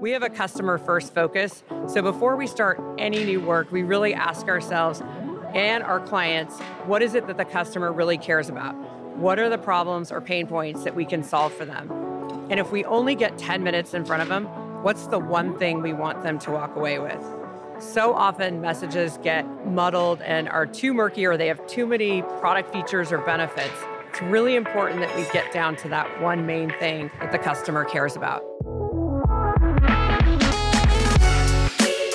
We have a customer first focus. So before we start any new work, we really ask ourselves and our clients what is it that the customer really cares about? What are the problems or pain points that we can solve for them? And if we only get 10 minutes in front of them, what's the one thing we want them to walk away with? So often messages get muddled and are too murky or they have too many product features or benefits. It's really important that we get down to that one main thing that the customer cares about.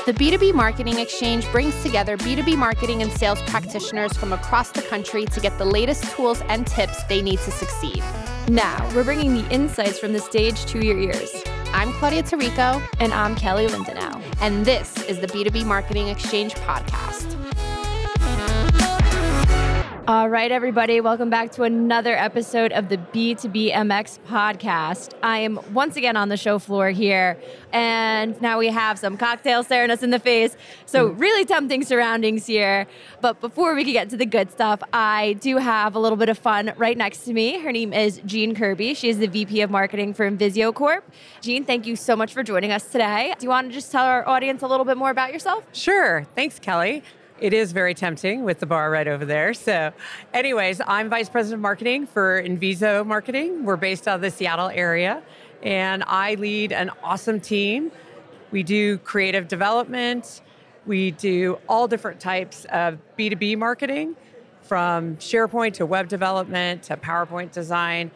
The B2B Marketing Exchange brings together B2B marketing and sales practitioners from across the country to get the latest tools and tips they need to succeed. Now, we're bringing the insights from the stage to your ears. I'm Claudia Tarico. And I'm Kelly Lindenau. And this is the B2B Marketing Exchange podcast. All right, everybody, welcome back to another episode of the B2B MX podcast. I am once again on the show floor here, and now we have some cocktails staring us in the face. So, mm. really tempting surroundings here. But before we can get to the good stuff, I do have a little bit of fun right next to me. Her name is Jeanne Kirby. She is the VP of Marketing for Inviso Corp. Jeanne, thank you so much for joining us today. Do you want to just tell our audience a little bit more about yourself? Sure. Thanks, Kelly. It is very tempting with the bar right over there. So, anyways, I'm Vice President of Marketing for Inviso Marketing. We're based out of the Seattle area, and I lead an awesome team. We do creative development, we do all different types of B2B marketing, from SharePoint to web development to PowerPoint design,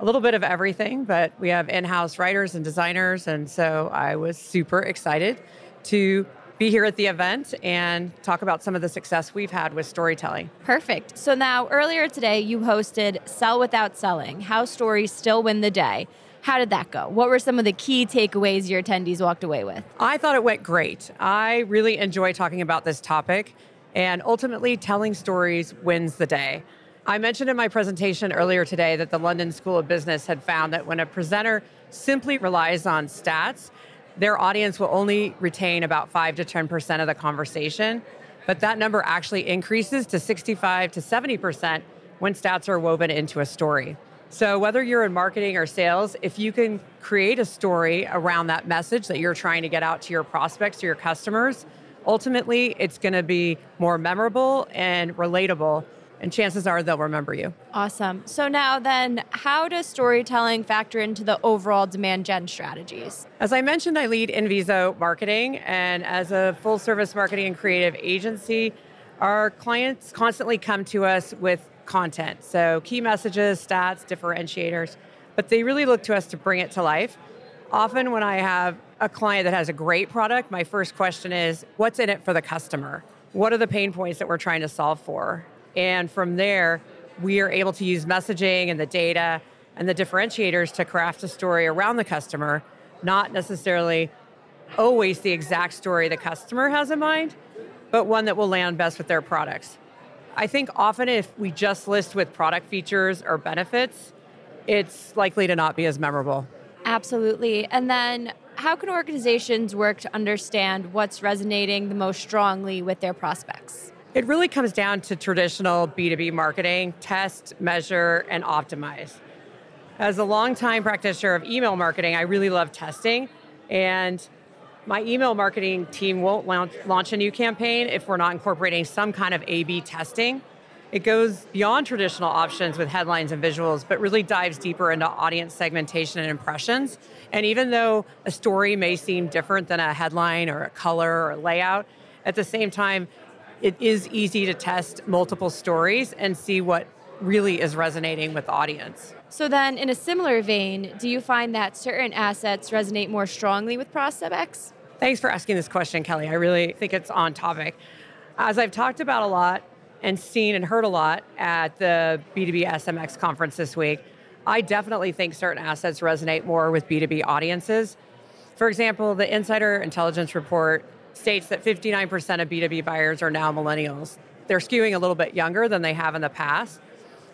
a little bit of everything, but we have in house writers and designers. And so I was super excited to be here at the event and talk about some of the success we've had with storytelling. Perfect. So now earlier today you hosted Sell Without Selling, How Stories Still Win the Day. How did that go? What were some of the key takeaways your attendees walked away with? I thought it went great. I really enjoy talking about this topic, and ultimately, telling stories wins the day. I mentioned in my presentation earlier today that the London School of Business had found that when a presenter simply relies on stats, their audience will only retain about 5 to 10% of the conversation, but that number actually increases to 65 to 70% when stats are woven into a story. So, whether you're in marketing or sales, if you can create a story around that message that you're trying to get out to your prospects, or your customers, ultimately it's going to be more memorable and relatable and chances are they'll remember you. Awesome. So now then, how does storytelling factor into the overall demand gen strategies? As I mentioned, I lead Inviso Marketing, and as a full service marketing and creative agency, our clients constantly come to us with content. So key messages, stats, differentiators, but they really look to us to bring it to life. Often when I have a client that has a great product, my first question is, what's in it for the customer? What are the pain points that we're trying to solve for? And from there, we are able to use messaging and the data and the differentiators to craft a story around the customer, not necessarily always the exact story the customer has in mind, but one that will land best with their products. I think often if we just list with product features or benefits, it's likely to not be as memorable. Absolutely. And then how can organizations work to understand what's resonating the most strongly with their prospects? It really comes down to traditional B2B marketing test, measure, and optimize. As a longtime practitioner of email marketing, I really love testing. And my email marketing team won't launch a new campaign if we're not incorporating some kind of A B testing. It goes beyond traditional options with headlines and visuals, but really dives deeper into audience segmentation and impressions. And even though a story may seem different than a headline or a color or layout, at the same time, it is easy to test multiple stories and see what really is resonating with the audience. So then in a similar vein, do you find that certain assets resonate more strongly with prospects? Thanks for asking this question, Kelly. I really think it's on topic. As I've talked about a lot and seen and heard a lot at the B2B SMX conference this week, I definitely think certain assets resonate more with B2B audiences. For example, the Insider Intelligence Report states that 59% of B2B buyers are now millennials. They're skewing a little bit younger than they have in the past.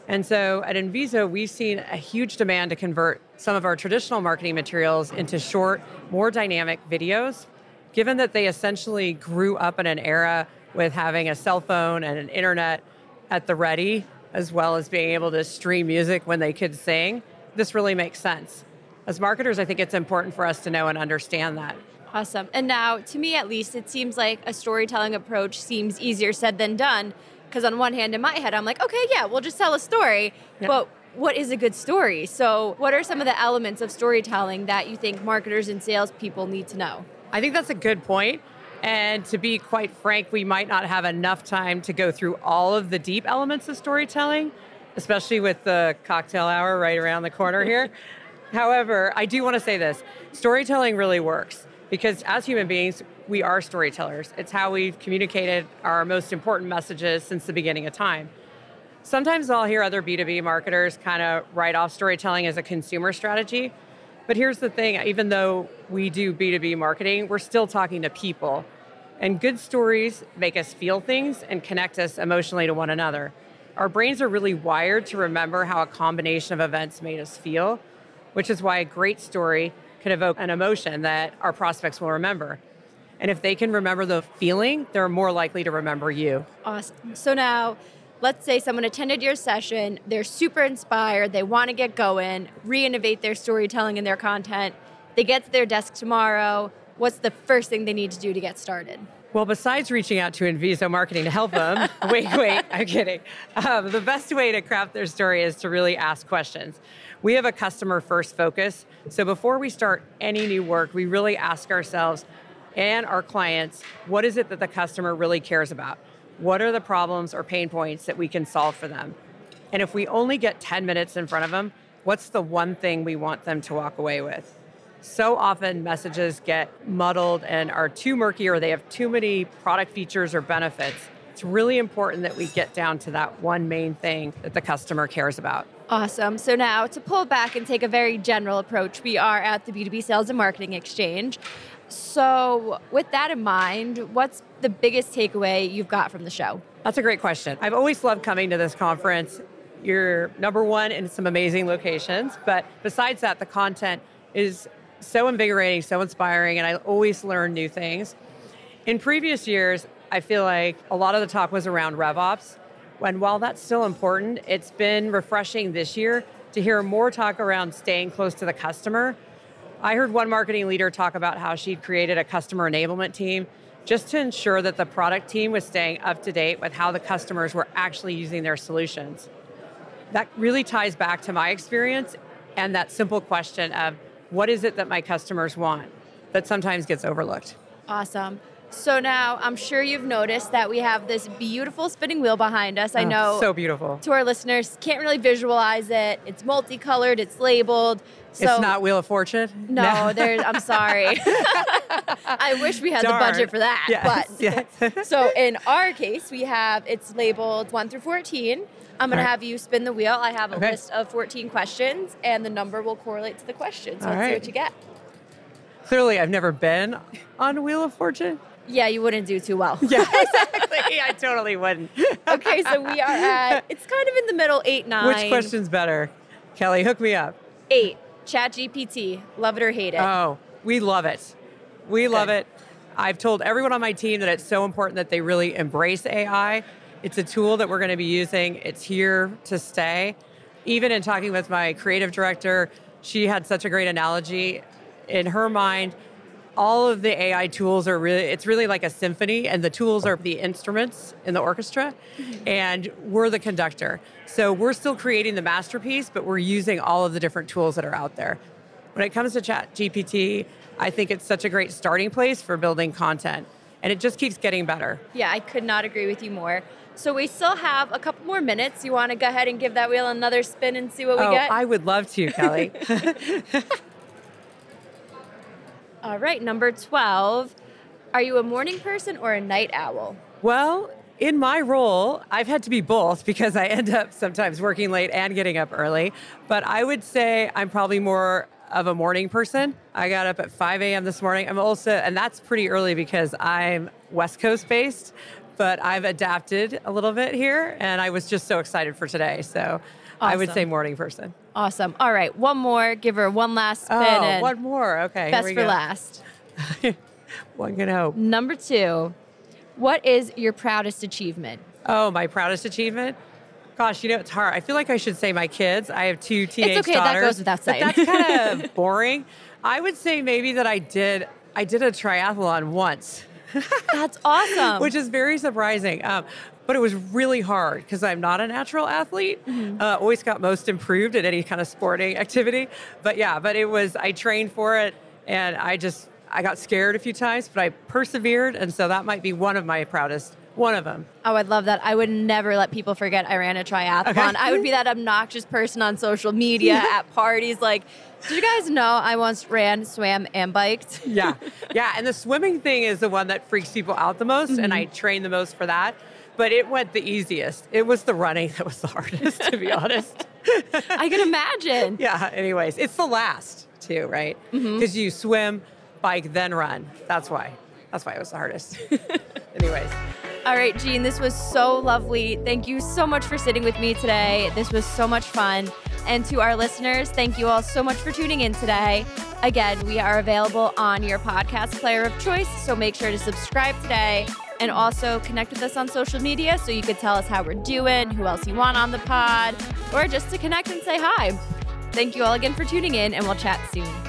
And so at Inviso, we've seen a huge demand to convert some of our traditional marketing materials into short, more dynamic videos, given that they essentially grew up in an era with having a cell phone and an internet at the ready, as well as being able to stream music when they could sing. This really makes sense. as marketers, I think it's important for us to know and understand that. Awesome. And now, to me at least, it seems like a storytelling approach seems easier said than done. Because on one hand, in my head, I'm like, okay, yeah, we'll just tell a story. Yep. But what is a good story? So, what are some of the elements of storytelling that you think marketers and salespeople need to know? I think that's a good point. And to be quite frank, we might not have enough time to go through all of the deep elements of storytelling, especially with the cocktail hour right around the corner here. However, I do want to say this storytelling really works because as human beings, we are storytellers. It's how we've communicated our most important messages since the beginning of time. Sometimes I'll hear other B2B marketers kind of write off storytelling as a consumer strategy. But here's the thing even though we do B2B marketing, we're still talking to people. And good stories make us feel things and connect us emotionally to one another. Our brains are really wired to remember how a combination of events made us feel, which is why a great story can evoke an emotion that our prospects will remember. And if they can remember the feeling, they're more likely to remember you. Awesome. So now, let's say someone attended your session, they're super inspired, they want to get going, re-innovate their storytelling and their content. They get to their desk tomorrow. What's the first thing they need to do to get started? Well, besides reaching out to Inviso Marketing to help them, wait, wait, I'm kidding. Um, the best way to craft their story is to really ask questions. We have a customer first focus. So before we start any new work, we really ask ourselves and our clients what is it that the customer really cares about? What are the problems or pain points that we can solve for them? And if we only get 10 minutes in front of them, what's the one thing we want them to walk away with? So often messages get muddled and are too murky or they have too many product features or benefits. It's really important that we get down to that one main thing that the customer cares about. Awesome. So now to pull back and take a very general approach, we are at the B2B Sales and Marketing Exchange. So, with that in mind, what's the biggest takeaway you've got from the show? That's a great question. I've always loved coming to this conference. You're number one in some amazing locations, but besides that, the content is so invigorating, so inspiring, and I always learn new things. In previous years, I feel like a lot of the talk was around RevOps. And while that's still important, it's been refreshing this year to hear more talk around staying close to the customer. I heard one marketing leader talk about how she'd created a customer enablement team just to ensure that the product team was staying up to date with how the customers were actually using their solutions. That really ties back to my experience and that simple question of what is it that my customers want that sometimes gets overlooked. Awesome. So now I'm sure you've noticed that we have this beautiful spinning wheel behind us. I Oh, know so beautiful. to our listeners can't really visualize it. It's multicolored, it's labeled. So it's not Wheel of Fortune. No, there's I'm sorry. I wish we had Darn. the budget for that. Yes, but yes. so in our case, we have it's labeled 1 through 14. I'm going to have you spin the wheel. I have a Okay. list of 14 questions and the number will correlate to the question. So All let's see what you get. Clearly, I've never been on Wheel of Fortune. Yeah, you wouldn't do too well. Yeah, exactly. I totally wouldn't. okay, so we are at it's kind of in the middle, 8 9. Which question's better? Kelly, hook me up. 8. Chat GPT. Love it or hate it. Oh, we love it. We love it. I've told everyone on my team that it's so important that they really embrace AI. It's a tool that we're going to be using. It's here to stay. Even in talking with my creative director, she had such a great analogy. In her mind, all of the AI tools are really, it's really like a symphony, and the tools are the instruments in the orchestra, and we're the conductor. So we're still creating the masterpiece, but we're using all of the different tools that are out there. When it comes to Chat GPT, I think it's such a great starting place for building content, and it just keeps getting better. Yeah, I could not agree with you more. So we still have a couple more minutes. You want to go ahead and give that wheel another spin and see what we oh, get? I would love to, Kelly. All right, number 12. Are you a morning person or a night owl? Well, in my role, I've had to be both because I end up sometimes working late and getting up early. But I would say I'm probably more of a morning person. I got up at 5 a.m. this morning. I'm also, and that's pretty early because I'm West Coast based, but I've adapted a little bit here and I was just so excited for today. So I would say morning person. Awesome. All right, one more. Give her one last oh, spin. Oh, one more. Okay. here best for go. last. one can hope. Number two. What is your proudest achievement? Oh, my proudest achievement? Gosh, you know, it's hard. I feel like I should say my kids. I have two teenage it's okay, that goes without saying. But that's kind of boring. I would say maybe that I did I did a triathlon once. That's awesome. Which is very surprising. Um, but it was really hard because I'm not a natural athlete. Mm-hmm. Uh, always got most improved at any kind of sporting activity. But yeah, but it was, I trained for it and I just, I got scared a few times, but I persevered. And so that might be one of my proudest, one of them. Oh, I'd love that. I would never let people forget I ran a triathlon. Okay. I would be that obnoxious person on social media at parties like, did you guys know I once ran, swam, and biked? yeah, yeah. And the swimming thing is the one that freaks people out the most, and Mm-hmm. I train the most for that. But it went the easiest. It was the running that was the hardest, to be honest. I can imagine. yeah. Anyways, it's the last too, right? Mm-hmm. Because you swim, bike, then run. That's why. That's why it was the hardest. Anyways, All right, Jeanne, this was so lovely. Thank you so much for sitting with me today. This was so much fun. And to our listeners, thank you all so much for tuning in today. Again, we are available on your podcast player of choice, so make sure to subscribe today and also connect with us on social media so you could tell us how we're doing, who else you want on the pod, or just to connect and say hi. Thank you all again for tuning in, and we'll chat soon.